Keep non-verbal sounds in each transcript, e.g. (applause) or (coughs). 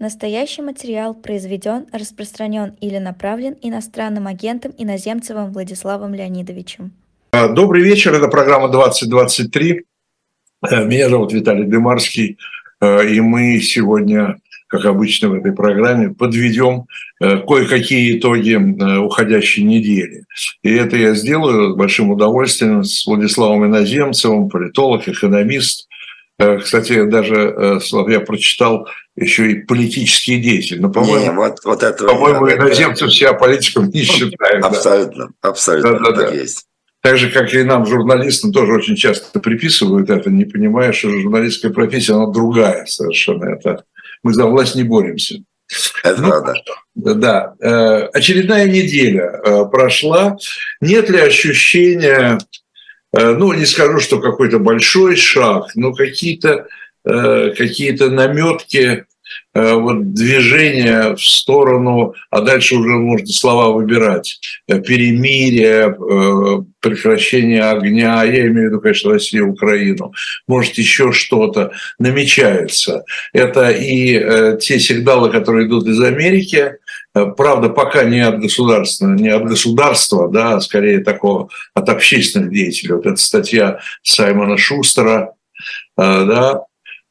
Настоящий материал произведен, распространен или направлен иностранным агентом Иноземцевым Владиславом Леонидовичем. А, добрый вечер, это программа 2023. Э, меня зовут Виталий Дымарский, э, и мы сегодня, как обычно в этой программе, подведем э, кое-какие итоги уходящей недели. И это я сделаю с большим удовольствием с Владиславом Иноземцевым, политолог, экономист, кстати, даже, Слав, я прочитал еще и политический деятель. Но, по-моему, вот, вот это, по-моему это, иноземцев себя политиком не считают. Абсолютно, да. абсолютно да, да, так да. есть. Так же, как и нам, журналистам, тоже очень часто приписывают это, не понимая, что журналистская профессия, она другая совершенно. Это мы за власть не боремся. Это ну, правда. Да. Э, очередная неделя э, прошла. Нет ли ощущения, э, ну, не скажу, что какой-то большой шаг, но какие-то какие наметки Э, вот движение в сторону, а дальше уже можно слова выбирать, э, перемирие, э, прекращение огня, я имею в виду, конечно, Россию, Украину, может, еще что-то намечается. Это и те сигналы, которые идут из Америки, правда, пока не от государства, не от государства, да, а скорее такого от общественных деятелей. Вот эта статья Саймона Шустера, да,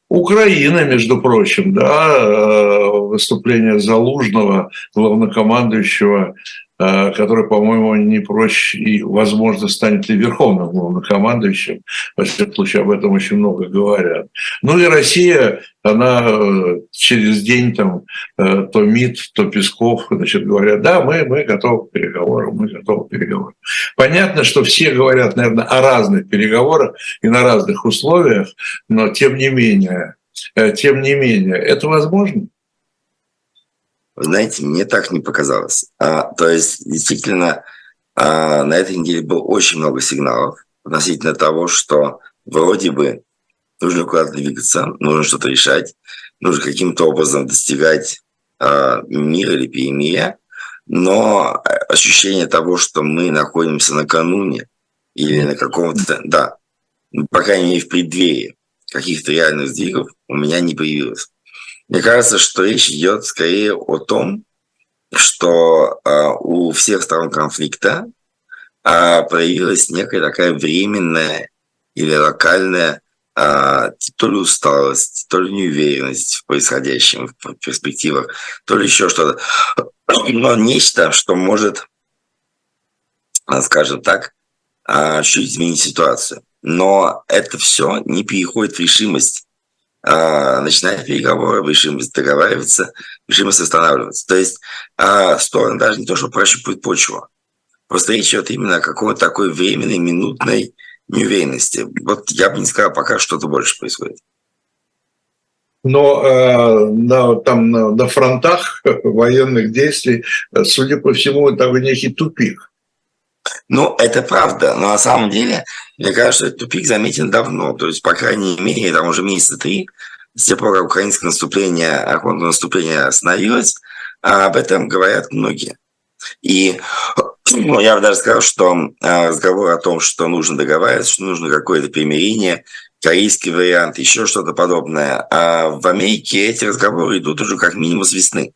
Украина, между прочим, да, э, выступление Залужного, главнокомандующего Э, который, по-моему, не прочь и, возможно, станет и верховным главнокомандующим. Во всяком случае, об этом очень много говорят. Ну и Россия, она э, через день там э, то МИД, то Песков, значит, говорят, да, мы, мы готовы к переговорам, мы готовы к переговорам. Понятно, что все говорят, наверное, о разных переговорах и на разных условиях, но тем не менее, тем не менее, это возможно? Знаете, мне так не показалось. А, то есть, действительно, а, на этой неделе было очень много сигналов относительно того, что вроде бы нужно куда-то двигаться, нужно что-то решать, нужно каким-то образом достигать а, мира или перемирия, но ощущение того, что мы находимся накануне или на каком-то, да, по крайней мере, в преддверии каких-то реальных сдвигов у меня не появилось. Мне кажется, что речь идет скорее о том, что э, у всех сторон конфликта э, проявилась некая такая временная или локальная э, то ли усталость, то ли неуверенность в происходящем, в перспективах, то ли еще что-то. Но нечто, что может, скажем так, чуть изменить ситуацию. Но это все не переходит в решимость а, начинать переговоры, решимость договариваться, решимость останавливаться. То есть а, стороны даже не то, что прощупывают почву, просто речь идет именно о какой-то такой временной, минутной неуверенности. Вот я бы не сказал, пока что-то больше происходит. Но э, на, там, на, на фронтах военных действий, судя по всему, это некий тупик. Ну, это правда, но на самом деле, мне кажется, этот тупик заметен давно. То есть, по крайней мере, там уже месяца три, с тех пор, как украинское наступление, наступление остановилось, а об этом говорят многие. И (clears throat) ну, я бы даже сказал, что а, разговор о том, что нужно договариваться, что нужно какое-то примирение, корейский вариант, еще что-то подобное. А в Америке эти разговоры идут уже как минимум с весны.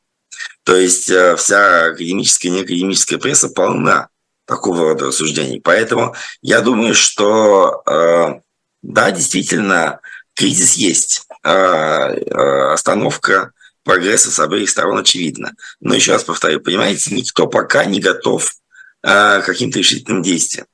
То есть э, вся академическая и неакадемическая пресса полна такого рода рассуждений. Поэтому я думаю, что э, да, действительно, кризис есть. Э, э, остановка прогресса с обеих сторон очевидна. Но еще раз повторю, понимаете, никто пока не готов э, к каким-то решительным действиям.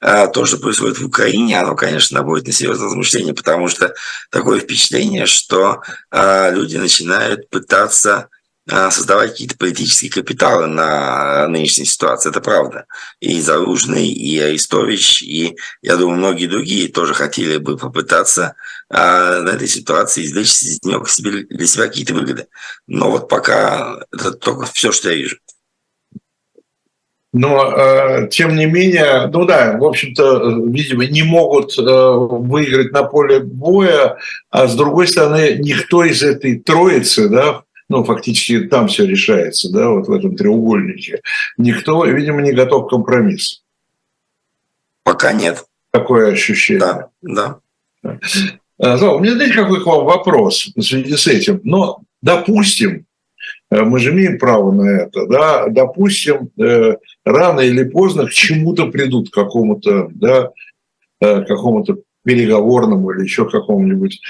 То, что происходит в Украине, оно, конечно, будет на серьезное размышление, потому что такое впечатление, что люди начинают пытаться создавать какие-то политические капиталы на нынешней ситуации. Это правда. И Заружный, и Арестович, и, я думаю, многие другие тоже хотели бы попытаться а, на этой ситуации извлечь из нее для себя какие-то выгоды. Но вот пока это только все, что я вижу. Но, э, тем не менее, ну да, в общем-то, видимо, не могут э, выиграть на поле боя, а с другой стороны, никто из этой троицы, да, ну, фактически там все решается, да, вот в этом треугольнике, никто, видимо, не готов к компромиссу. Пока нет. Такое ощущение. Да, да. А, у меня, знаете, какой к вам вопрос в связи с этим? Но допустим, э, мы же имеем право на это, да, допустим, э, рано или поздно к чему-то придут, к какому-то, да, какому-то переговорному или еще какому-нибудь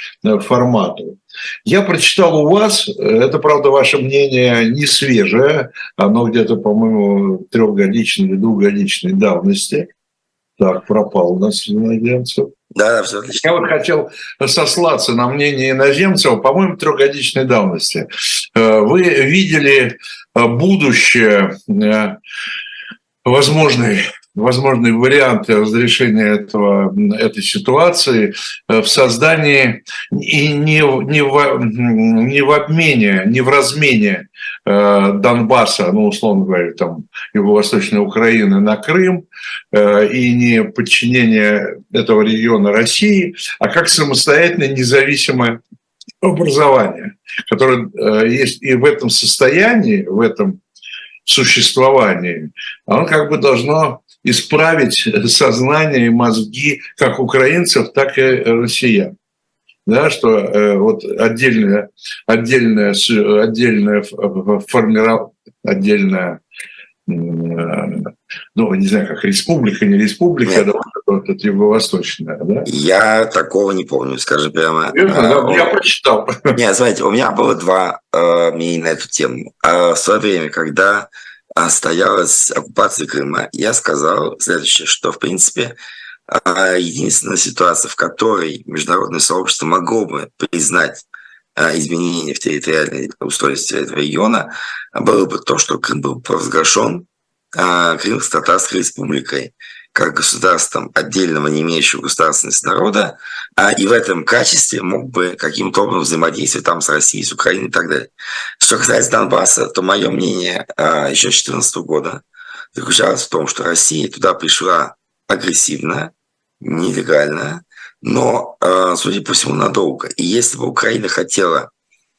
формату. Я прочитал у вас, это, правда, ваше мнение не свежее, оно где-то, по-моему, трехгодичной или двухгодичной давности. Так, пропал у нас иноземцев. Да, все отлично. Я вот хотел сослаться на мнение иноземцев, по-моему, трехгодичной давности. Э, вы видели э, будущее э, возможной возможные варианты разрешения этого, этой ситуации в создании и не, не, в, не в обмене, не в размене э, Донбасса, ну, условно говоря, там, Юго-Восточной Украины на Крым, э, и не подчинение этого региона России, а как самостоятельное независимое образование, которое э, есть и в этом состоянии, в этом существовании, оно как бы должно исправить сознание и мозги как украинцев, так и россиян. Да, что э, вот отдельная, отдельная, отдельная формирование, отдельная ну, не знаю, как республика, не республика, Нет. да, вот это юго-восточная, да? Я такого не помню, скажи прямо. Верно, а, я прочитал. Нет, смотрите, у меня было два э, мнения на эту тему. А в свое время, когда состоялась оккупация Крыма, я сказал следующее, что, в принципе, а, единственная ситуация, в которой международное сообщество могло бы признать а, изменения в территориальной устройстве этого региона, было бы то, что Крым был провозглашен а, Крымско-Татарской республикой как государством отдельного, не имеющего государственности народа, а и в этом качестве мог бы каким-то образом взаимодействовать там с Россией, с Украиной и так далее. Что касается Донбасса, то мое мнение а, еще с 2014 года заключалось в том, что Россия туда пришла агрессивно, нелегально, но, а, судя по всему, надолго. И если бы Украина хотела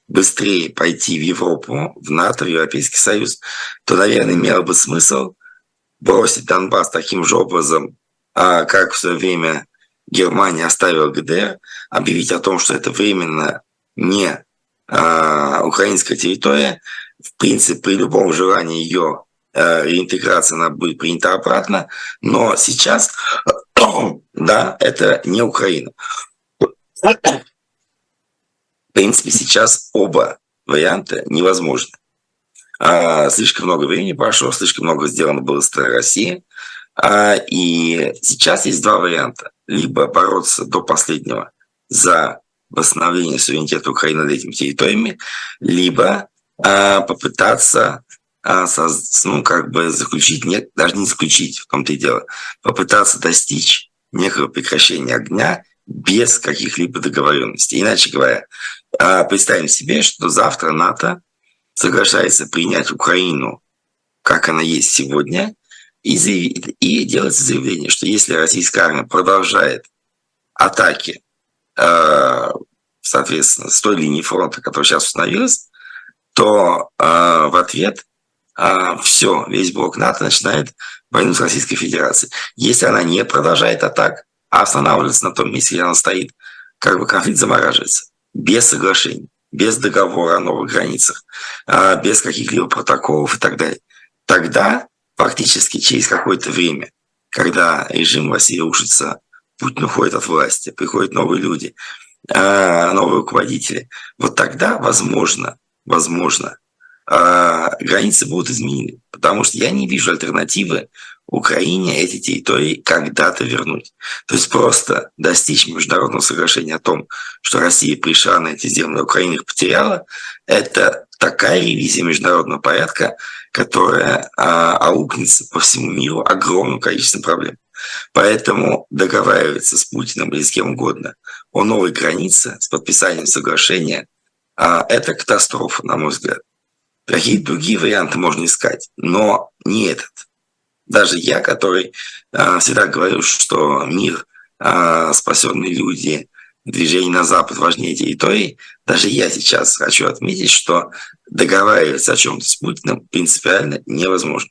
быстрее пойти в Европу, в НАТО, в Европейский Союз, то, наверное, имело бы смысл бросить Донбасс таким же образом, а, как в свое время Германия оставила ГДР, объявить о том, что это временно не а, украинская территория, в принципе, при любом желании ее а, реинтеграция она будет принята обратно, но сейчас, (coughs) да, это не Украина. В принципе, сейчас оба варианта невозможны. А, слишком много времени прошло, слишком много сделано было с России. А, и сейчас есть два варианта. Либо бороться до последнего за восстановление суверенитета Украины над этими территориями, либо а, попытаться ну, как бы заключить, нет, даже не заключить, в том-то и дело, попытаться достичь некого прекращения огня без каких-либо договоренностей. Иначе говоря, представим себе, что завтра НАТО соглашается принять Украину, как она есть сегодня, и, заявить, и делать заявление, что если российская армия продолжает атаки, э, соответственно, с той линии фронта, которая сейчас установилась, то э, в ответ э, все, весь блок НАТО начинает войну с Российской Федерацией. Если она не продолжает атак, а останавливается на том месте, где она стоит, как бы конфликт замораживается без соглашений без договора о новых границах, а, без каких-либо протоколов и так далее. Тогда фактически через какое-то время, когда режим России рушится, Путин уходит от власти, приходят новые люди, а, новые руководители, вот тогда, возможно, возможно, а, границы будут изменены. Потому что я не вижу альтернативы Украине эти территории когда-то вернуть. То есть просто достичь международного соглашения о том, что Россия пришла на эти земли, Украина их потеряла, это такая ревизия международного порядка, которая а, аукнется по всему миру огромным количеством проблем. Поэтому договариваться с Путиным или с кем угодно о новой границе с подписанием соглашения а, это катастрофа, на мой взгляд. Какие другие варианты можно искать, но не этот. Даже я, который э, всегда говорю, что мир, э, спасенные люди, движение на Запад важнее территории, даже я сейчас хочу отметить, что договариваться о чем-то с Путиным принципиально невозможно.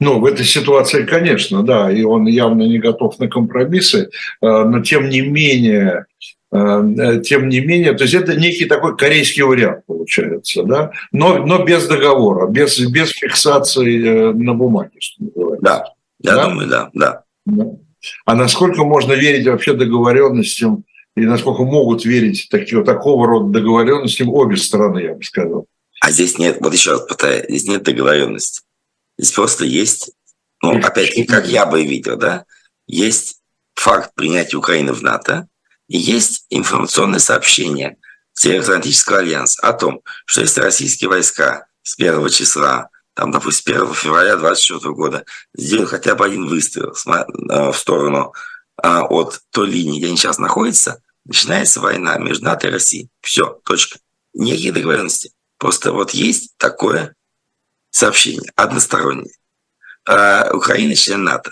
Ну, в этой ситуации, конечно, да, и он явно не готов на компромиссы, но тем не менее тем не менее, то есть это некий такой корейский вариант получается, да, но, но без договора, без, без фиксации на бумаге, что называется. Да, я да? думаю, да, да. А насколько можно верить вообще договоренностям и насколько могут верить такие, такого рода договоренностям обе стороны, я бы сказал? А здесь нет, вот еще раз повторяю, здесь нет договоренности. Здесь просто есть, ну, опять-таки, как я бы видел, да, есть факт принятия Украины в НАТО, есть информационное сообщение Североатлантического альянса о том, что если российские войска с первого числа там, допустим, 1 февраля 2024 года сделают хотя бы один выстрел э, в сторону а, от той линии, где они сейчас находятся, начинается война между НАТО и Россией. Все, точка. Никаких договоренностей. Просто вот есть такое сообщение, одностороннее. А, Украина член НАТО.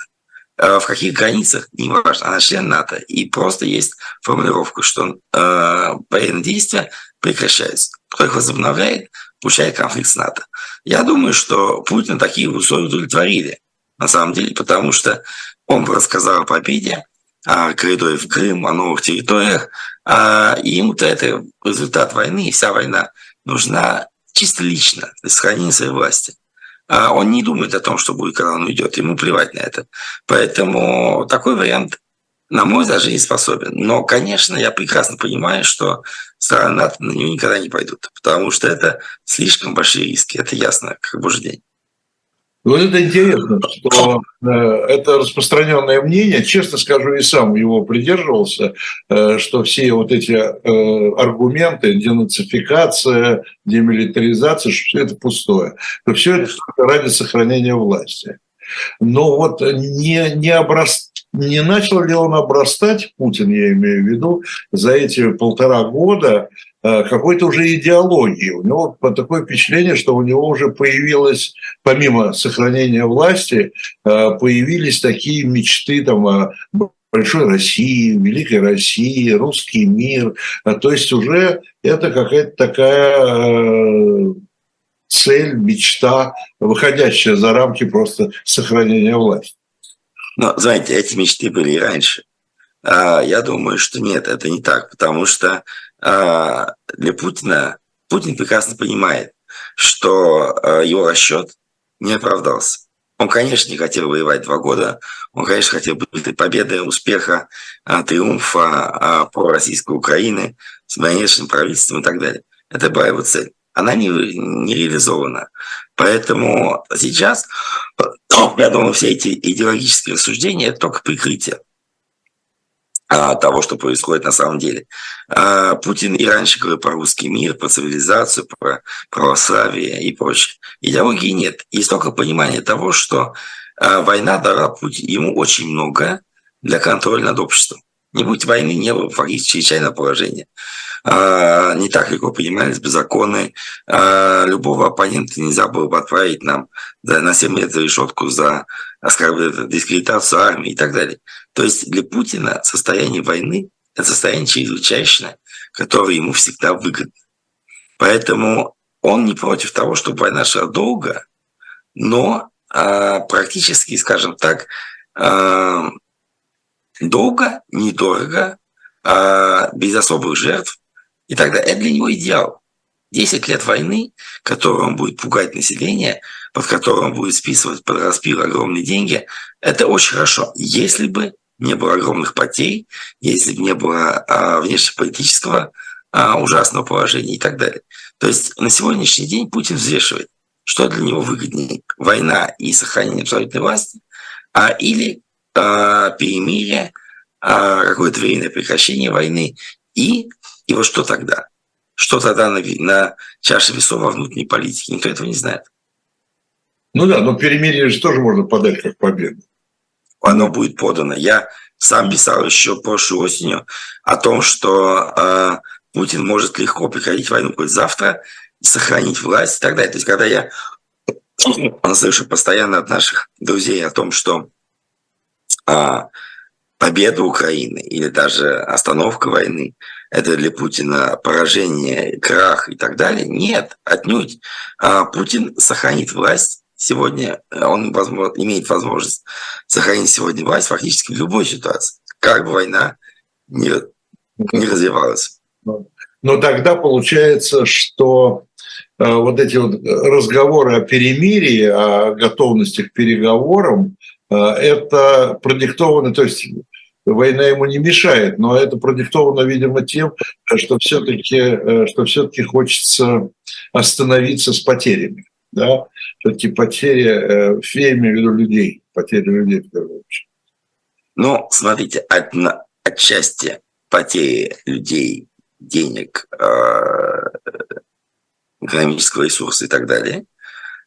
А, в каких границах, не важно, она член НАТО. И просто есть формулировка, что военные действия прекращаются. Кто их возобновляет, получает конфликт с НАТО. Я думаю, что Путин такие условия удовлетворили, на самом деле, потому что он рассказал о победе, о коридоре в Крым, о новых территориях, а ему-то это результат войны, и вся война нужна чисто лично, для сохранения своей власти. А он не думает о том, что будет, когда он уйдет, ему плевать на это. Поэтому такой вариант на мой взгляд, не способен. Но, конечно, я прекрасно понимаю, что страны НАТО на него никогда не пойдут, потому что это слишком большие риски, это ясно, как божий день. Вот это интересно, что э, это распространенное мнение, честно скажу, и сам его придерживался, э, что все вот эти э, аргументы, денацификация, демилитаризация, что все это пустое, что все это ради сохранения власти. Но вот не, не, образ, не начал ли он обрастать, Путин я имею в виду, за эти полтора года какой-то уже идеологии. У него такое впечатление, что у него уже появилось, помимо сохранения власти, э, появились такие мечты там, о большой России, великой России, русский мир. А то есть уже это какая-то такая э, цель, мечта, выходящая за рамки просто сохранения власти. Но, знаете, эти мечты были и раньше. А, я думаю, что нет, это не так, потому что для Путина, Путин прекрасно понимает, что а, его расчет не оправдался. Он, конечно, не хотел воевать два года. Он, конечно, хотел быть победы, успеха, триумфа по российской Украины с марионеточным правительством и так далее. Это была его цель она не, не реализована. Поэтому сейчас, (clears throat) я думаю, все эти идеологические рассуждения – это только прикрытие а, того, что происходит на самом деле. А, Путин и раньше говорил про русский мир, про цивилизацию, про православие и прочее. Идеологии нет. Есть только понимание того, что а, война дала ему очень много для контроля над обществом. Не будь войны, не было фактически чрезвычайного положения. А, не так легко принимались бы законы. А, любого оппонента нельзя было бы отправить нам на 7 лет за решетку за оскорбление, дискредитацию армии и так далее. То есть для Путина состояние войны – это состояние чрезвычайное, которое ему всегда выгодно. Поэтому он не против того, чтобы война шла долго, но а, практически, скажем так, долго, недорого, без особых жертв, и тогда это для него идеал. 10 лет войны, которую он будет пугать население, под которым будет списывать под распил огромные деньги, это очень хорошо. Если бы не было огромных потерь, если бы не было а, внешнеполитического а, ужасного положения и так далее. То есть на сегодняшний день Путин взвешивает, что для него выгоднее – война и сохранение абсолютной власти, а или а, перемирие, а, какое-то временное прекращение войны и и вот что тогда? Что тогда на, на чаше весов во внутренней политике? Никто этого не знает. Ну да, но перемирие же тоже можно подать как победу. Оно будет подано. Я сам писал еще прошлой осенью о том, что э, Путин может легко приходить войну хоть завтра и сохранить власть и так далее. То есть, когда я слышу постоянно от наших друзей о том, что э, победа Украины или даже остановка войны это для Путина поражение, крах и так далее. Нет, отнюдь. А Путин сохранит власть сегодня, он возможно, имеет возможность сохранить сегодня власть фактически в любой ситуации. Как бы война не, не развивалось. Но тогда получается, что э, вот эти вот разговоры о перемирии, о готовности к переговорам, это продиктовано, то есть война ему не мешает, но это продиктовано, видимо, тем, что все-таки э, что все-таки хочется остановиться с потерями. Да? Все-таки потери, я имею в виду людей, потери людей в первую очередь. Ну, смотрите, от, отчасти потери людей, денег, э, экономического ресурса и так далее.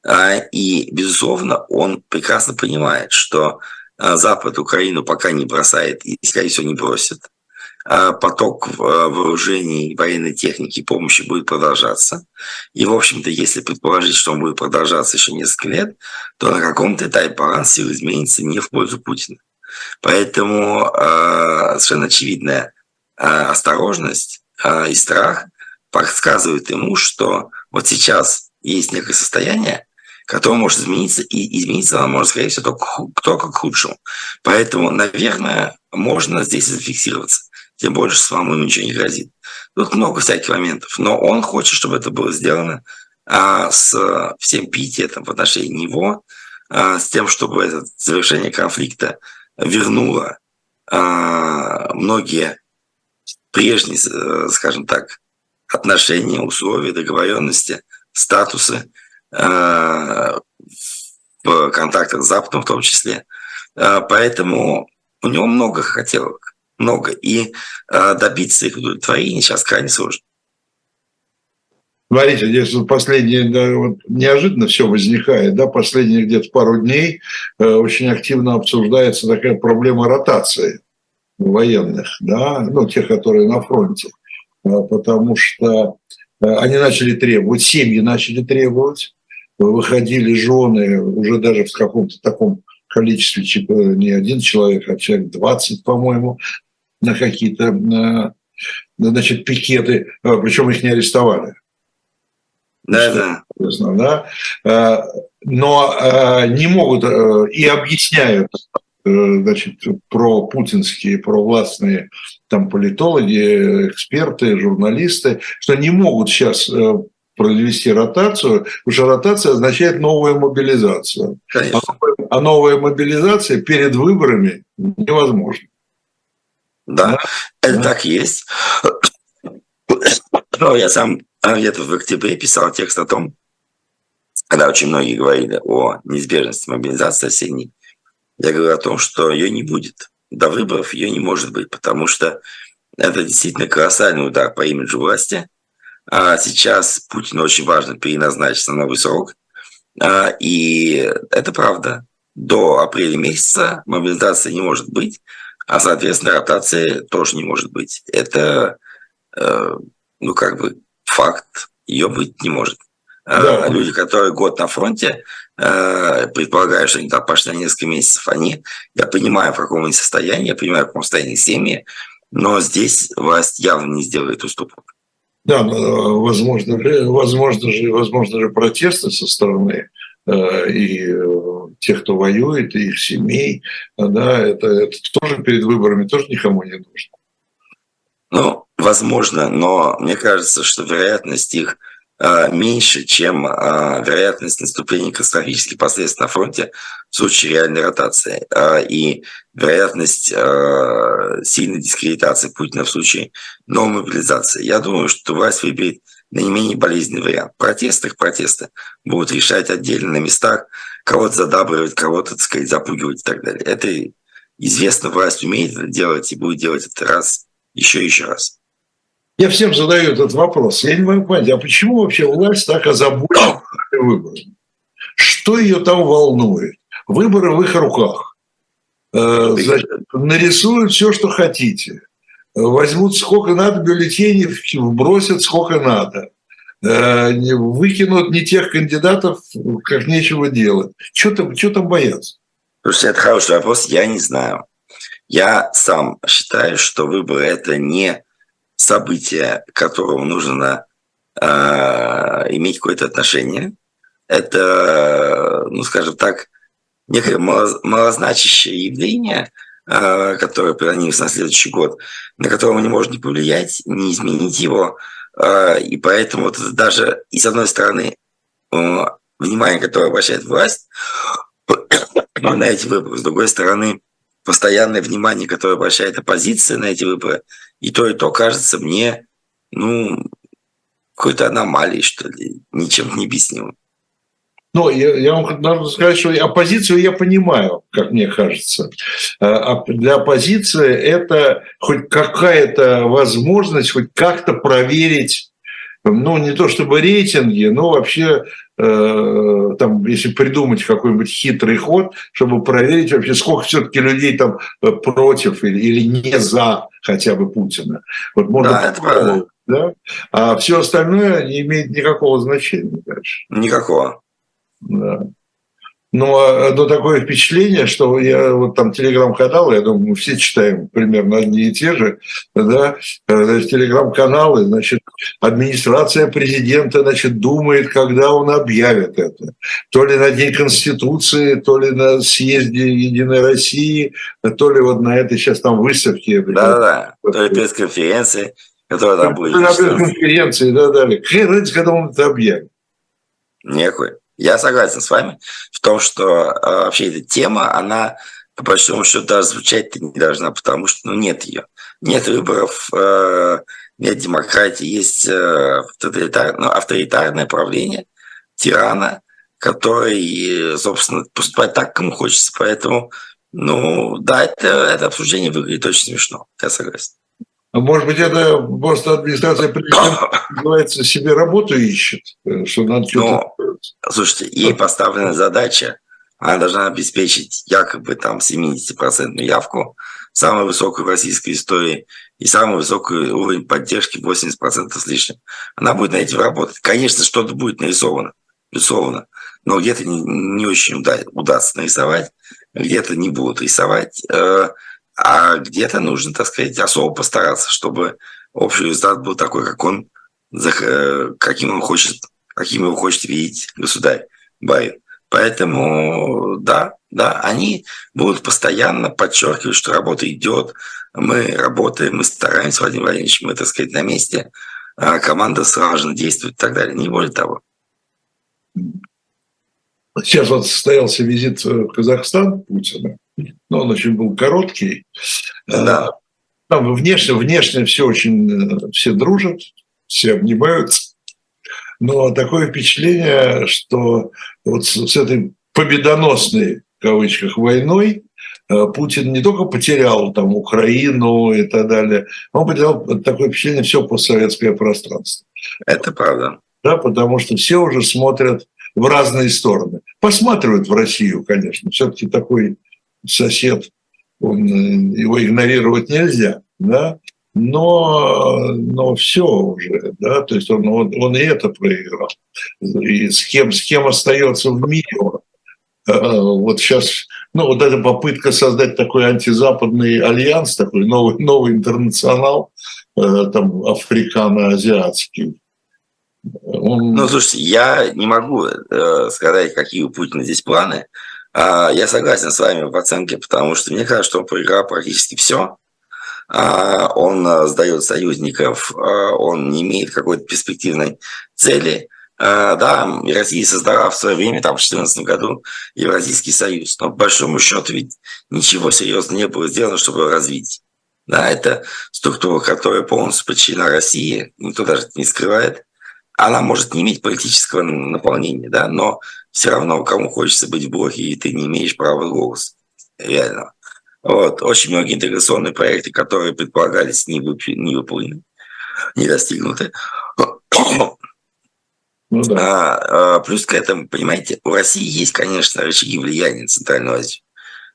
А, и, безусловно, он прекрасно понимает, что а, Запад Украину пока не бросает и, скорее всего, не бросит. А поток вооружений, военной техники, помощи будет продолжаться. И, в общем-то, если предположить, что он будет продолжаться еще несколько лет, то на каком-то этапе баланс сил изменится не в пользу Путина. Поэтому совершенно очевидная осторожность и страх подсказывают ему, что вот сейчас есть некое состояние, которое может измениться, и измениться оно может, скорее всего, только, только к худшему. Поэтому, наверное, можно здесь зафиксироваться. Тем больше самому ничего не грозит. Тут много всяких моментов. Но он хочет, чтобы это было сделано а, с всем пиететом в отношении него, а, с тем, чтобы это завершение конфликта вернула а, многие прежние, э, скажем так, отношения, условия, договоренности, статусы в контактах с Западом в том числе. А, поэтому у него много хотелок, много. И добиться их удовлетворения сейчас крайне сложно. Смотрите, здесь последние, да, вот неожиданно все возникает, да, последние где-то пару дней э, очень активно обсуждается такая проблема ротации военных, да, ну, тех, которые на фронте, э, потому что э, они начали требовать, семьи начали требовать, выходили жены уже даже в каком-то таком количестве, типа, не один человек, а человек 20, по-моему, на какие-то, э, значит, пикеты, э, причем их не арестовали. Да, да. да. Э, но э, не могут э, и объясняют значит, про путинские, про властные там политологи, эксперты, журналисты, что не могут сейчас провести ротацию, потому что ротация означает новую мобилизацию. Конечно. А новая мобилизация перед выборами невозможна. Да, да? это да. так есть. Но я сам а где-то в октябре писал текст о том, когда очень многие говорили о неизбежности мобилизации осенней, я говорю о том, что ее не будет. До выборов ее не может быть, потому что это действительно колоссальный удар по имиджу власти. А сейчас Путину очень важно переназначить на новый срок. А, и это правда. До апреля месяца мобилизации не может быть, а, соответственно, ротации тоже не может быть. Это, э, ну, как бы факт, ее быть не может. Э, да. Люди, которые год на фронте, э, предполагаю, что они там пошли на несколько месяцев, они, я понимаю, в каком они состоянии, я понимаю, в каком состоянии семьи, но здесь власть явно не сделает уступок. Да, возможно, возможно же, возможно же протесты со стороны э, и тех, кто воюет, и их семей, да, это, это тоже перед выборами тоже никому не нужно. Ну, возможно, но мне кажется, что вероятность их а, меньше, чем а, вероятность наступления катастрофических последствий на фронте в случае реальной ротации. А, и вероятность сильной дискредитации Путина в случае новой мобилизации. Я думаю, что власть выберет наименее болезненный вариант. Протесты, протесты будут решать отдельно на местах, кого-то задабривать, кого-то, так сказать, запугивать и так далее. Это известно, власть умеет это делать и будет делать это раз, еще еще раз. Я всем задаю этот вопрос. Я не могу понять, а почему вообще власть так озабочена выборами? Что ее там волнует? Выборы в их руках. Э, значит, нарисуют все, что хотите. Возьмут сколько надо бюллетеней, вбросят сколько надо. Э, выкинут не тех кандидатов, как нечего делать. Что там, что там бояться? Слушайте, это хороший вопрос, я не знаю. Я сам считаю, что выборы – это не событие, к которому нужно э, иметь какое-то отношение. Это, ну, скажем так, некое малозначащее явление, э, который планируется на следующий год, на который мы не можем не повлиять, не изменить его. Э, и поэтому вот даже и с одной стороны внимание, которое обращает власть (coughs) на эти выборы, с другой стороны постоянное внимание, которое обращает оппозиция на эти выборы, и то, и то кажется мне, ну, какой-то аномалией, что ли, ничем не объяснимо. Ну, я, я вам должен сказать, что оппозицию я понимаю, как мне кажется. А, а для оппозиции это хоть какая-то возможность хоть как-то проверить, ну, не то чтобы рейтинги, но вообще э, там, если придумать какой-нибудь хитрый ход, чтобы проверить вообще, сколько все-таки людей там э, против или, или не за хотя бы Путина. Вот можно да, это да? А все остальное не имеет никакого значения дальше. Никакого. Да. Но, но такое впечатление, что я вот там телеграм-каналы, я думаю, мы все читаем примерно одни и те же, да, телеграм-каналы, значит, администрация президента, значит, думает, когда он объявит это. То ли на День Конституции, то ли на съезде Единой России, то ли вот на этой сейчас там выставке. Да-да, то ли пресс-конференции, которая там будет. На пресс-конференции, да-да. Какая разница, когда он это объявит? Некую. Я согласен с вами в том, что э, вообще эта тема, она по большому счету даже звучать-то не должна, потому что ну, нет ее. Нет выборов, э, нет демократии, есть э, авторитар, ну, авторитарное правление тирана, который, собственно, поступает так, кому хочется. Поэтому, ну, да, это, это обсуждение выглядит очень смешно, я согласен. А может быть, это просто администрация президента, называется, себе работу ищет, э, что надо что-то... Ну, слушайте, ей поставлена задача, она должна обеспечить якобы там 70% явку, самую высокую в российской истории и самый высокий уровень поддержки 80% с лишним. Она будет на этим работать. Конечно, что-то будет нарисовано, безусловно, но где-то не, не очень удастся нарисовать, где-то не будут рисовать. Э, а где-то нужно, так сказать, особо постараться, чтобы общий результат был такой, как он, каким он хочет, каким его хочет видеть государь Байден. Поэтому, да, да, они будут постоянно подчеркивать, что работа идет, мы работаем, мы стараемся, Владимир Владимирович, мы, так сказать, на месте, а команда слаженно действует и так далее, не более того. Сейчас вот состоялся визит в Казахстан Путина но он очень был короткий. Да. Там внешне, внешне все очень, все дружат, все обнимаются. Но такое впечатление, что вот с, с этой победоносной, в кавычках, войной э, Путин не только потерял там Украину и так далее, он потерял такое впечатление все постсоветское пространство. Это правда. Да, потому что все уже смотрят в разные стороны. Посматривают в Россию, конечно. Все-таки такой сосед, э, его игнорировать нельзя, да, но, но все уже, да, то есть он, он, он и это проиграл. И с кем, с кем остается в мире, э, вот сейчас, ну, вот эта попытка создать такой антизападный альянс, такой новый, новый интернационал, э, там, африкано-азиатский. Он... Ну, слушайте, я не могу сказать, какие у Путина здесь планы, я согласен с вами в оценке, потому что мне кажется, что он проиграл практически все. А, он а, сдает союзников, он не имеет какой-то перспективной цели. Да, Россия создала в свое время, там, в 2014 году, Евразийский союз, но по большому счету ведь ничего серьезного не было сделано, чтобы его развить. Да, это структура, которая полностью подчинена России, никто даже не скрывает. Она может не иметь политического наполнения, да, но все равно кому хочется быть в блоке, и ты не имеешь права голоса. Реально. Вот. Очень многие интеграционные проекты, которые предполагались, не, вып... не выполнены, не достигнуты. (coughs) Ну, да. а, а, плюс к этому, понимаете, у России есть, конечно, рычаги влияния на Центральную Азию.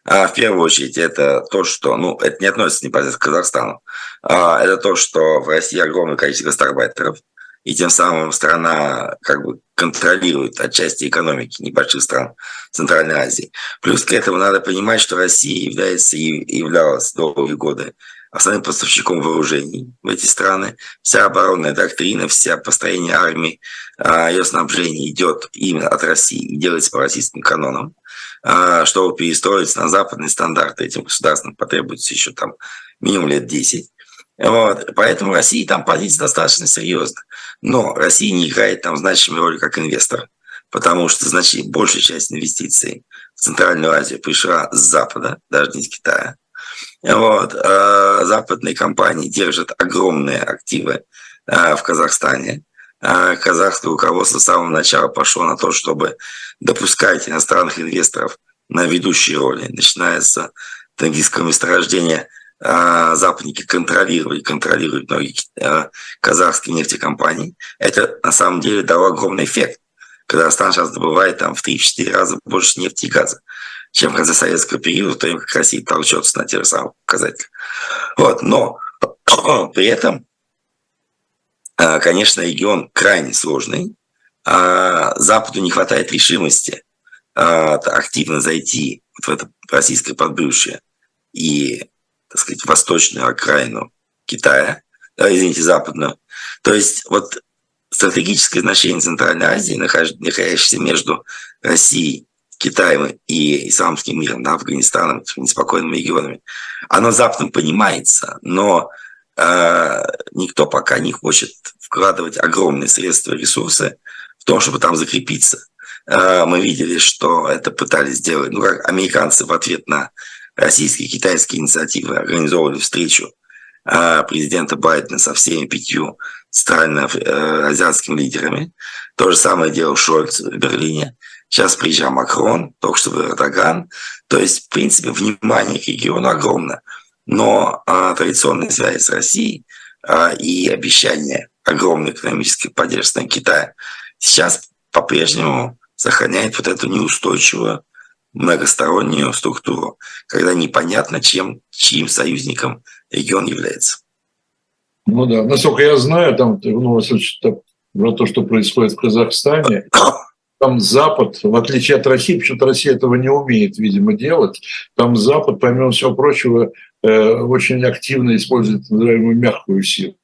А, в первую очередь, это то, что, ну, это не относится непосредственно к Казахстану, а, это то, что в России огромное количество гастарбайтеров, и тем самым страна как бы контролирует отчасти экономики небольших стран Центральной Азии. Плюс к этому надо понимать, что Россия является и являлась долгие годы основным поставщиком вооружений в эти страны. Вся оборонная доктрина, вся построение армии, а, ее снабжение идет именно от России и делается по российским канонам. А, чтобы перестроиться на западные стандарты, этим государствам потребуется еще там минимум лет 10. Вот. Поэтому России там позиция достаточно серьезна. Но Россия не играет там значимой роли как инвестор, потому что значит, большая часть инвестиций в Центральную Азию пришла с Запада, даже не из Китая. Вот. А западные компании держат огромные активы а, в Казахстане. А казахское руководство с самого начала пошло на то, чтобы допускать иностранных инвесторов на ведущие роли, начиная с Тенгизского месторождения западники контролировали, контролируют многие казахские нефтекомпании. Это на самом деле дало огромный эффект. Казахстан сейчас добывает там в 3-4 раза больше нефти и газа чем в конце советского периода, в то время как Россия толчется на тех же самых показателях. Вот. Но (clears throat) при этом, а, конечно, регион крайне сложный. А, Западу не хватает решимости а, активно зайти в это российское подбрюшье и, так сказать, восточную окраину Китая, извините, западную. То есть вот стратегическое значение Центральной Азии, находящейся между Россией Китаем и исламским миром, да, Афганистаном, неспокойными регионами, оно Западом понимается, но э, никто пока не хочет вкладывать огромные средства и ресурсы в том, чтобы там закрепиться. Э, мы видели, что это пытались сделать, ну, как американцы в ответ на российские и китайские инициативы организовывали встречу э, президента Байдена со всеми пятью центральноазиатскими э, лидерами. То же самое делал Шольц в Берлине. Сейчас приезжал Макрон, только что Эрдоган. То есть, в принципе, внимание к региону огромно. Но а, традиционные связи с Россией а, и обещание огромной экономической поддержки Китая сейчас по-прежнему сохраняет вот эту неустойчивую многостороннюю структуру, когда непонятно, чем, чьим союзником регион является. Ну да, насколько я знаю, там, ну, про то, что происходит в Казахстане, (coughs) там Запад, в отличие от России, почему-то Россия этого не умеет, видимо, делать, там Запад, помимо всего прочего, э, очень активно использует так называемую мягкую силу.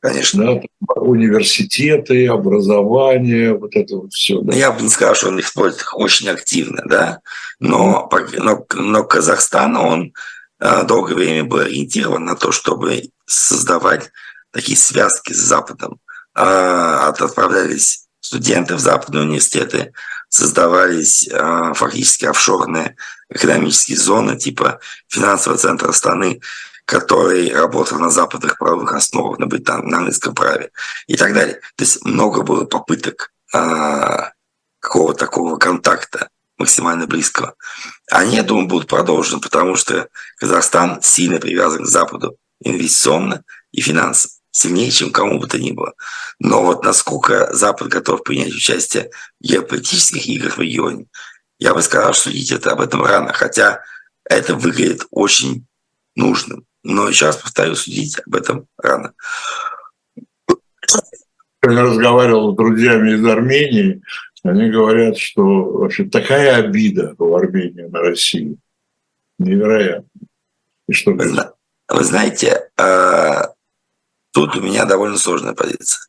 Конечно. Да, университеты, образование, вот это вот все. Да. Я бы не сказал, что он использует их очень активно, да, но, но, но Казахстан, он э, долгое время был ориентирован на то, чтобы создавать такие связки с Западом. А, отправлялись студенты в западные университеты, создавались э, фактически офшорные экономические зоны типа финансового центра страны, который работал на западных правовых основах, на, британ, на английском праве и так далее. То есть много было попыток э, какого-то такого контакта максимально близкого. Они, я думаю, будут продолжены, потому что Казахстан сильно привязан к Западу инвестиционно и финансово сильнее, чем кому бы то ни было. Но вот насколько Запад готов принять участие в геополитических играх в регионе, я бы сказал, что судить это об этом рано, хотя это выглядит очень нужным. Но еще раз повторю, судить об этом рано. Я разговаривал с друзьями из Армении, они говорят, что вообще такая обида у Армении на Россию. Невероятно. И что вы, вы знаете, а, Тут у меня довольно сложная позиция.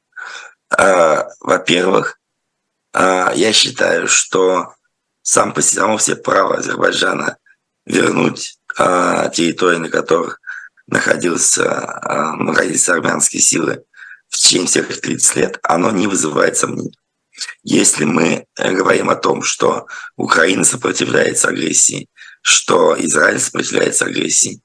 А, во-первых, а, я считаю, что сам по само все право Азербайджана вернуть территории, на которых находился, находились армянские силы в течение всех 30 лет, оно не вызывает сомнений. Если мы говорим о том, что Украина сопротивляется агрессии, что Израиль сопротивляется агрессии,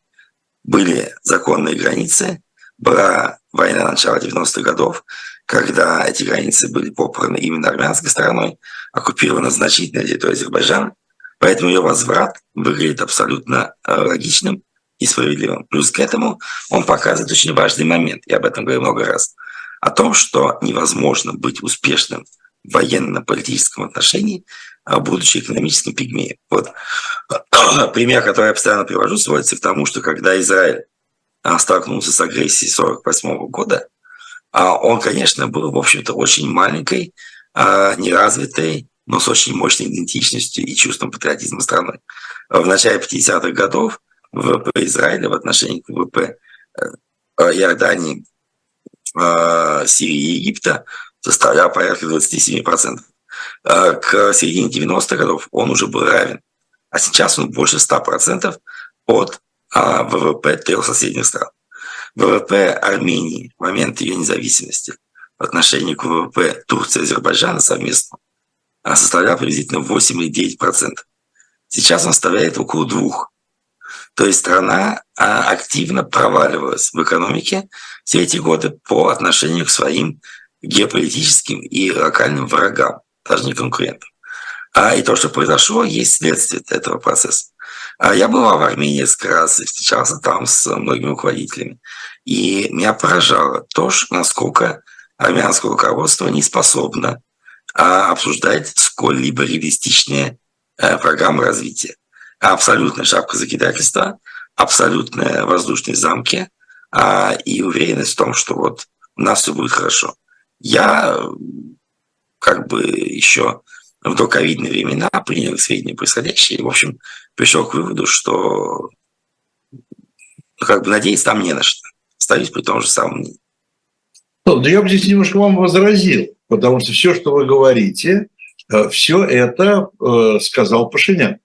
были законные границы, была война начала 90-х годов, когда эти границы были попраны именно армянской стороной, оккупирована значительная территория Азербайджана, поэтому ее возврат выглядит абсолютно э, логичным и справедливым. Плюс к этому он показывает очень важный момент, я об этом говорю много раз, о том, что невозможно быть успешным в военно-политическом отношении, а будучи экономическим пигмеем. Вот (clears throat) пример, который я постоянно привожу, сводится к тому, что когда Израиль а, столкнулся с агрессией 1948 года, а он, конечно, был, в общем-то, очень маленькой, неразвитой, но с очень мощной идентичностью и чувством патриотизма страной. В начале 50-х годов ВВП Израиля в отношении к ВВП Иордании, Сирии и Египта составлял порядка 27%. К середине 90-х годов он уже был равен. А сейчас он больше 100% от ВВП трех соседних стран. ВВП Армении в момент ее независимости в отношении к ВВП Турции и Азербайджана совместно составлял приблизительно 8 или 9 процентов. Сейчас он составляет около двух. То есть страна а, активно проваливалась в экономике все эти годы по отношению к своим геополитическим и локальным врагам, даже не конкурентам. А, и то, что произошло, есть следствие этого процесса. А я бывал в Армении несколько раз и встречался там с многими руководителями. И меня поражало то, насколько армянское руководство не способно а, обсуждать сколь-либо реалистичные а, программы развития. Абсолютная шапка закидательства, абсолютные воздушные замки а, и уверенность в том, что вот у нас все будет хорошо. Я как бы еще в доковидные времена принял сведения происходящее и, в общем, пришел к выводу, что ну, как бы надеяться там не на что. Остаюсь при том же самом. Ну, я бы здесь немножко вам возразил, потому что все, что вы говорите, э, все это э, сказал Пашинян.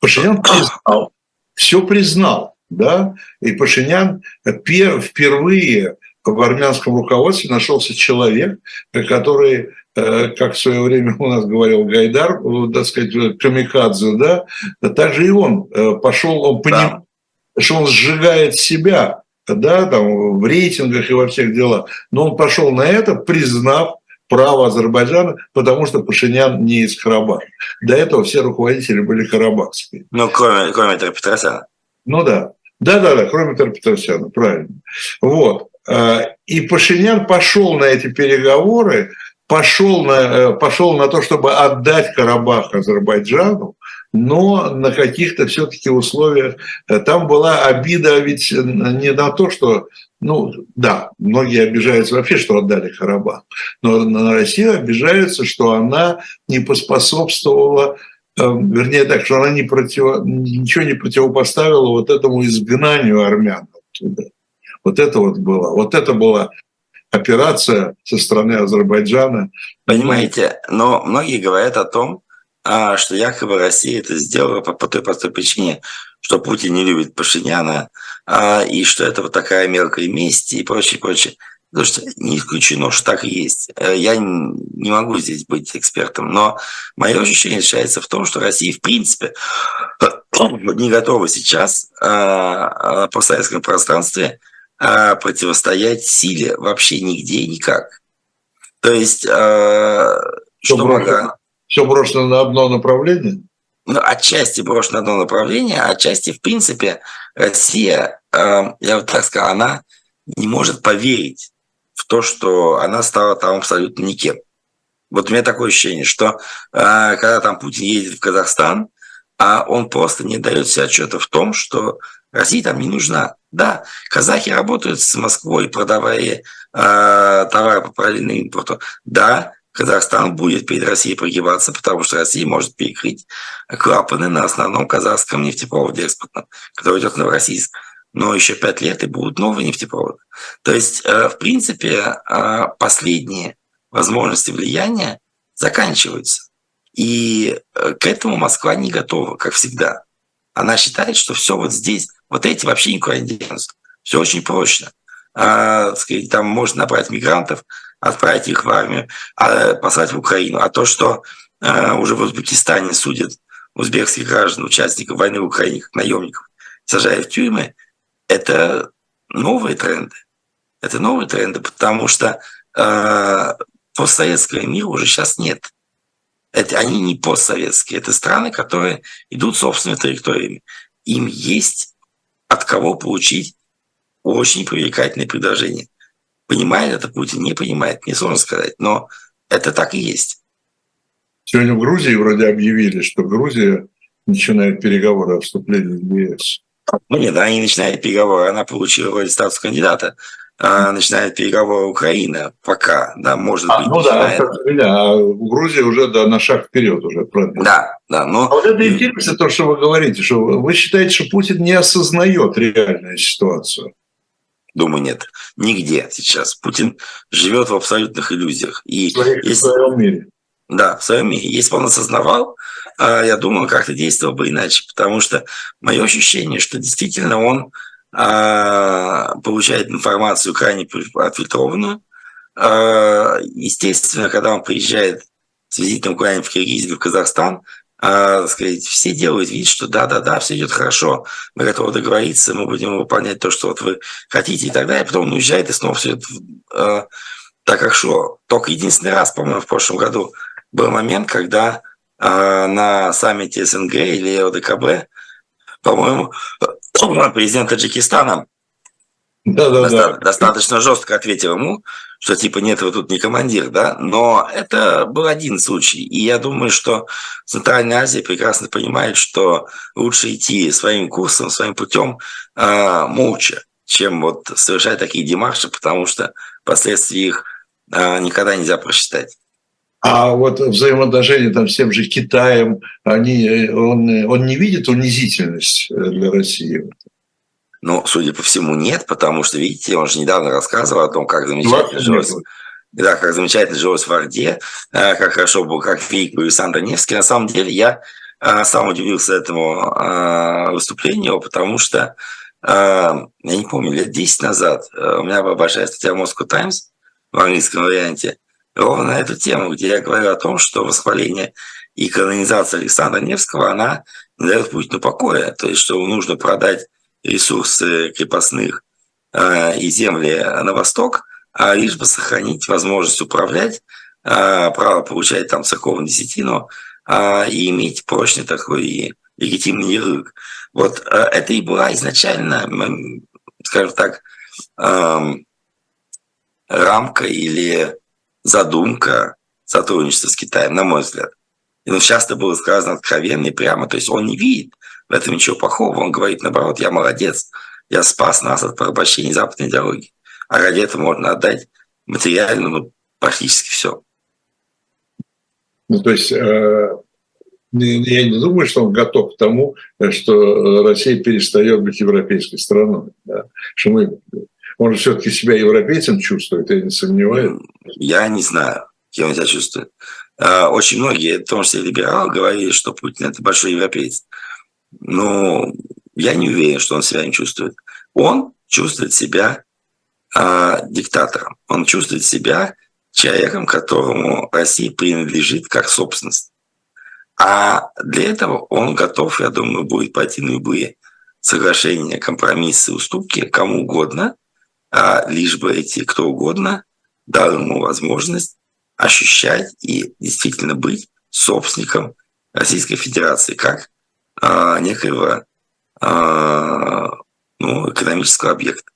Пашинян (coughs) признал, все признал, да, и Пашинян впервые в армянском руководстве нашелся человек, который, э, как в свое время у нас говорил Гайдар, так сказать, камикадзе, да, также и он пошел, он понимал, да. что он сжигает себя, да, там, в рейтингах и во всех делах. Но он пошел на это, признав право Азербайджана, потому что Пашинян не из Карабаха. До этого все руководители были карабахские. Ну, кроме, кроме Петросяна. Ну да. Да-да-да, кроме Петросяна, правильно. Вот. А, и Пашинян пошел на эти переговоры, пошел на, э, пошел на то, чтобы отдать Карабах Азербайджану, но на каких-то все-таки условиях. Э, там была обида ведь не на то, что, ну да, многие обижаются вообще, что отдали Карабах, но на Россию обижаются, что она не поспособствовала э, вернее так, что она не против, ничего не противопоставила вот этому изгнанию армян оттуда. Вот это вот было. Вот это была операция со стороны Азербайджана. Понимаете, но многие говорят о том, а, что якобы Россия это сделала по, по той простой причине, что Путин не любит Пашиняна, и что это вот такая мелкая месть и прочее, прочее. Потому что не исключено, что так и есть. Э, я не могу здесь быть экспертом, но мое ощущение заключается в том, что Россия в принципе (coughs) не готова сейчас а, на постсоветском пространстве противостоять силе вообще нигде и никак. То есть, что много все брошено на одно направление? Ну, отчасти брошено на одно направление, а отчасти, в принципе, Россия, э, я вот так сказал, она не может поверить в то, что она стала там абсолютно никем. Вот у меня такое ощущение, что э, когда там Путин едет в Казахстан, а он просто не дает себе отчета в том, что Россия там не нужна. Да, казахи работают с Москвой, продавая э, товары по параллельному импорту. Да, Казахстан будет перед Россией прогибаться, потому что Россия может перекрыть клапаны на основном казахском нефтепроводе экспортном, который идет в Новороссийск. Но еще пять лет и будут новые нефтепроводы. То есть, э, в принципе, э, последние возможности влияния заканчиваются. И э, к этому Москва не готова, как всегда. Она считает, что все вот здесь, вот эти вообще никуда не денутся. Все очень прочно. А, сказать, там можно набрать мигрантов, отправить их в армию, а послать в Украину. А то, что э, уже в Узбекистане судят узбекских граждан, участников войны в Украине, как наемников, сажая в тюрьмы, это новые тренды. Это новые тренды, потому что э, постсоветского мира уже сейчас нет. Это, они не постсоветские, это страны, которые идут собственными траекториями. Им есть от кого получить очень привлекательные предложения. Понимает это Путин, не понимает, не сложно сказать, но это так и есть. Сегодня в Грузии вроде объявили, что Грузия начинает переговоры о вступлении в ЕС. Ну нет, они начинают переговоры, она получила вроде статус кандидата, а начинает переговоры Украина пока, да, может а, быть. Ну начинает. да, а в Грузии уже да, на шаг вперед уже, правильно? Да, да, но... А вот это интересно, то, что вы говорите, что вы считаете, что Путин не осознает реальную ситуацию. Думаю, нет. Нигде сейчас. Путин живет в абсолютных иллюзиях. И в, если... в своем мире. Да, в своем мире. Если бы он осознавал, а, я думаю, как-то действовал бы иначе. Потому что мое ощущение, что действительно он а, получает информацию крайне отфильтрованную. А, естественно, когда он приезжает с визитом куда-нибудь в Киргизию, в Казахстан, а, сказать, все делают вид, что да-да-да, все идет хорошо, мы готовы договориться, мы будем выполнять то, что вот вы хотите и так далее, потом он уезжает и снова все это а, так хорошо. Только единственный раз, по-моему, в прошлом году был момент, когда а, на саммите СНГ или ОДКБ, по-моему, (clears throat) президент Таджикистана да, да, доста- да. достаточно жестко ответил ему, что типа нет, вы тут не командир, да, но это был один случай. И я думаю, что Центральная Азия прекрасно понимает, что лучше идти своим курсом, своим путем э, молча, чем вот совершать такие демарши, потому что последствия их э, никогда нельзя просчитать. А вот взаимоотношения там с тем же Китаем, они, он, он не видит унизительность для России? Ну, судя по всему, нет, потому что, видите, он же недавно рассказывал о том, как замечательно жилось, да, как замечательно жилось в Орде, э, как хорошо было, как фейк Александр Невский. На самом деле, я э, сам удивился этому э, выступлению, потому что, я не помню, лет 10 назад у меня была большая статья в Moscow Times в английском варианте, ровно на эту тему, где я говорю о том, что восхваление и канонизация Александра Невского, она не дает Путину покоя. То есть, что нужно продать ресурсы крепостных э, и земли на восток, а лишь бы сохранить возможность управлять, э, право получать там церковную десятину э, и иметь прочный такой легитимный ярлык. Вот это и была изначально, скажем так, рамка или задумка сотрудничества с Китаем, на мой взгляд. И ну, часто было сказано откровенно и прямо, то есть он не видит в этом ничего плохого. Он говорит, наоборот, я молодец, я спас нас от порабощения западной дороги. А ради этого можно отдать материально ну, практически все. Ну, то есть э, я не думаю, что он готов к тому, что Россия перестает быть европейской страной. Да? Что мы, он же все-таки себя европейцем чувствует, я не сомневаюсь. Я не знаю, кем он себя чувствует. Э, очень многие, в том числе либералы, говорили, что Путин – это большой европеец но я не уверен, что он себя не чувствует. Он чувствует себя э, диктатором. Он чувствует себя человеком, которому Россия принадлежит как собственность. А для этого он готов, я думаю, будет пойти на любые соглашения, компромиссы, уступки кому угодно, а лишь бы эти кто угодно дал ему возможность ощущать и действительно быть собственником Российской Федерации, как а, некоего а, ну, экономического объекта.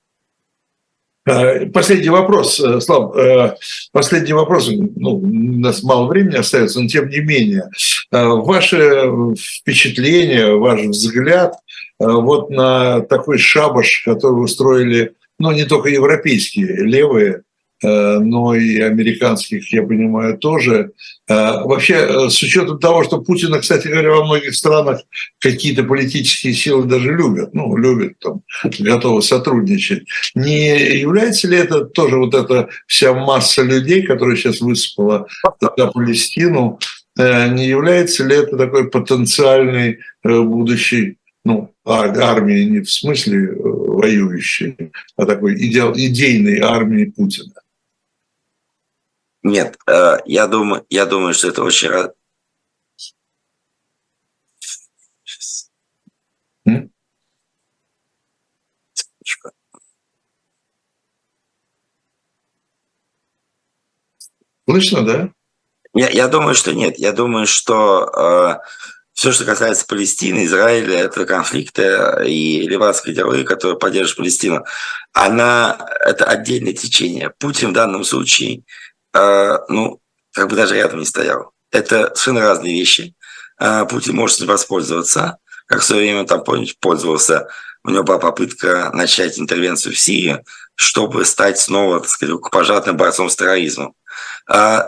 А, последний вопрос, э, Слав, э, последний вопрос, ну, у нас мало времени остается, но тем не менее, ваше впечатление, ваш взгляд вот на такой шабаш, который устроили, ну, не только европейские левые, но и американских, я понимаю, тоже. Э, вообще, э, с учетом того, что Путина, кстати говоря, во многих странах какие-то политические силы даже любят, ну, любят, там, готовы сотрудничать, не является ли это тоже вот эта вся масса людей, которая сейчас высыпала на Палестину, не является ли это такой потенциальный будущий ну, армии не в смысле воюющей, а такой идейной армии Путина? Нет, э, я думаю, я думаю, что это очень рад. Слышно, да? Я, я думаю, что нет. Я думаю, что э, все, что касается Палестины, Израиля, этого конфликта и ливанской идеологии, которая поддерживает Палестину, она это отдельное течение. Путин в данном случае э, ну, как бы даже рядом не стоял. Это совершенно разные вещи. Э, Путин может воспользоваться, как в свое время там, помните, пользовался, у него была попытка начать интервенцию в Сирию, чтобы стать снова, так сказать, пожатным борцом с терроризмом. Э,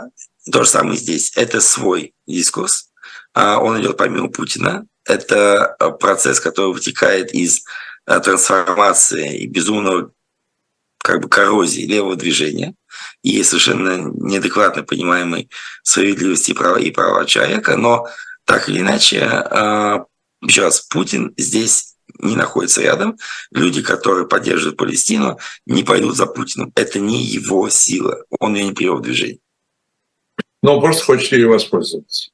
то же самое здесь. Это свой дискурс. Э, он идет помимо Путина. Это процесс, который вытекает из трансформации и безумного как бы коррозии левого движения и совершенно неадекватно понимаемой справедливости и права, и права человека, но так или иначе, а, еще раз, Путин здесь не находится рядом. Люди, которые поддерживают Палестину, не пойдут за Путиным. Это не его сила. Он ее не привел в движение. Но он просто хочет ее воспользоваться.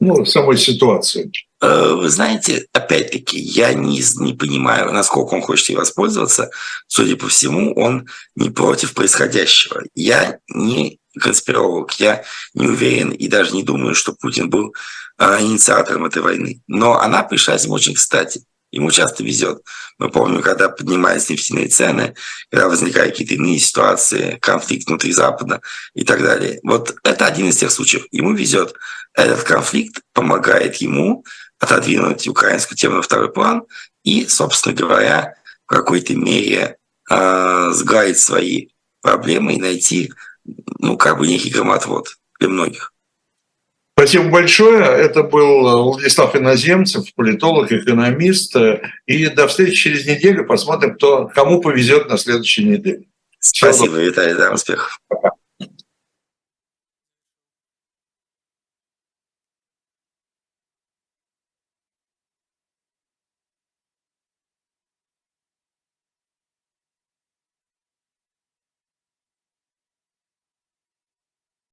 Ну, самой ситуации. Э, вы знаете, опять-таки, я не, не понимаю, насколько он хочет ей воспользоваться. Судя по всему, он не против происходящего. Я не конспиролог, я не уверен и даже не думаю, что Путин был э, инициатором этой войны. Но она пришла ему очень кстати. Ему часто везет. Мы помним, когда поднимались нефтяные цены, когда возникают какие-то иные ситуации, конфликт внутри Запада и так далее. Вот это один из тех случаев. Ему везет. Этот конфликт помогает ему отодвинуть украинскую тему на второй план и, собственно говоря, в какой-то мере э, сгладить свои проблемы и найти, ну, как бы некий громотвод для многих. Спасибо большое. Это был Владислав Иноземцев, политолог, экономист. И до встречи через неделю. Посмотрим, кто, кому повезет на следующей неделе. Спасибо, Виталий. Да, успехов. Пока.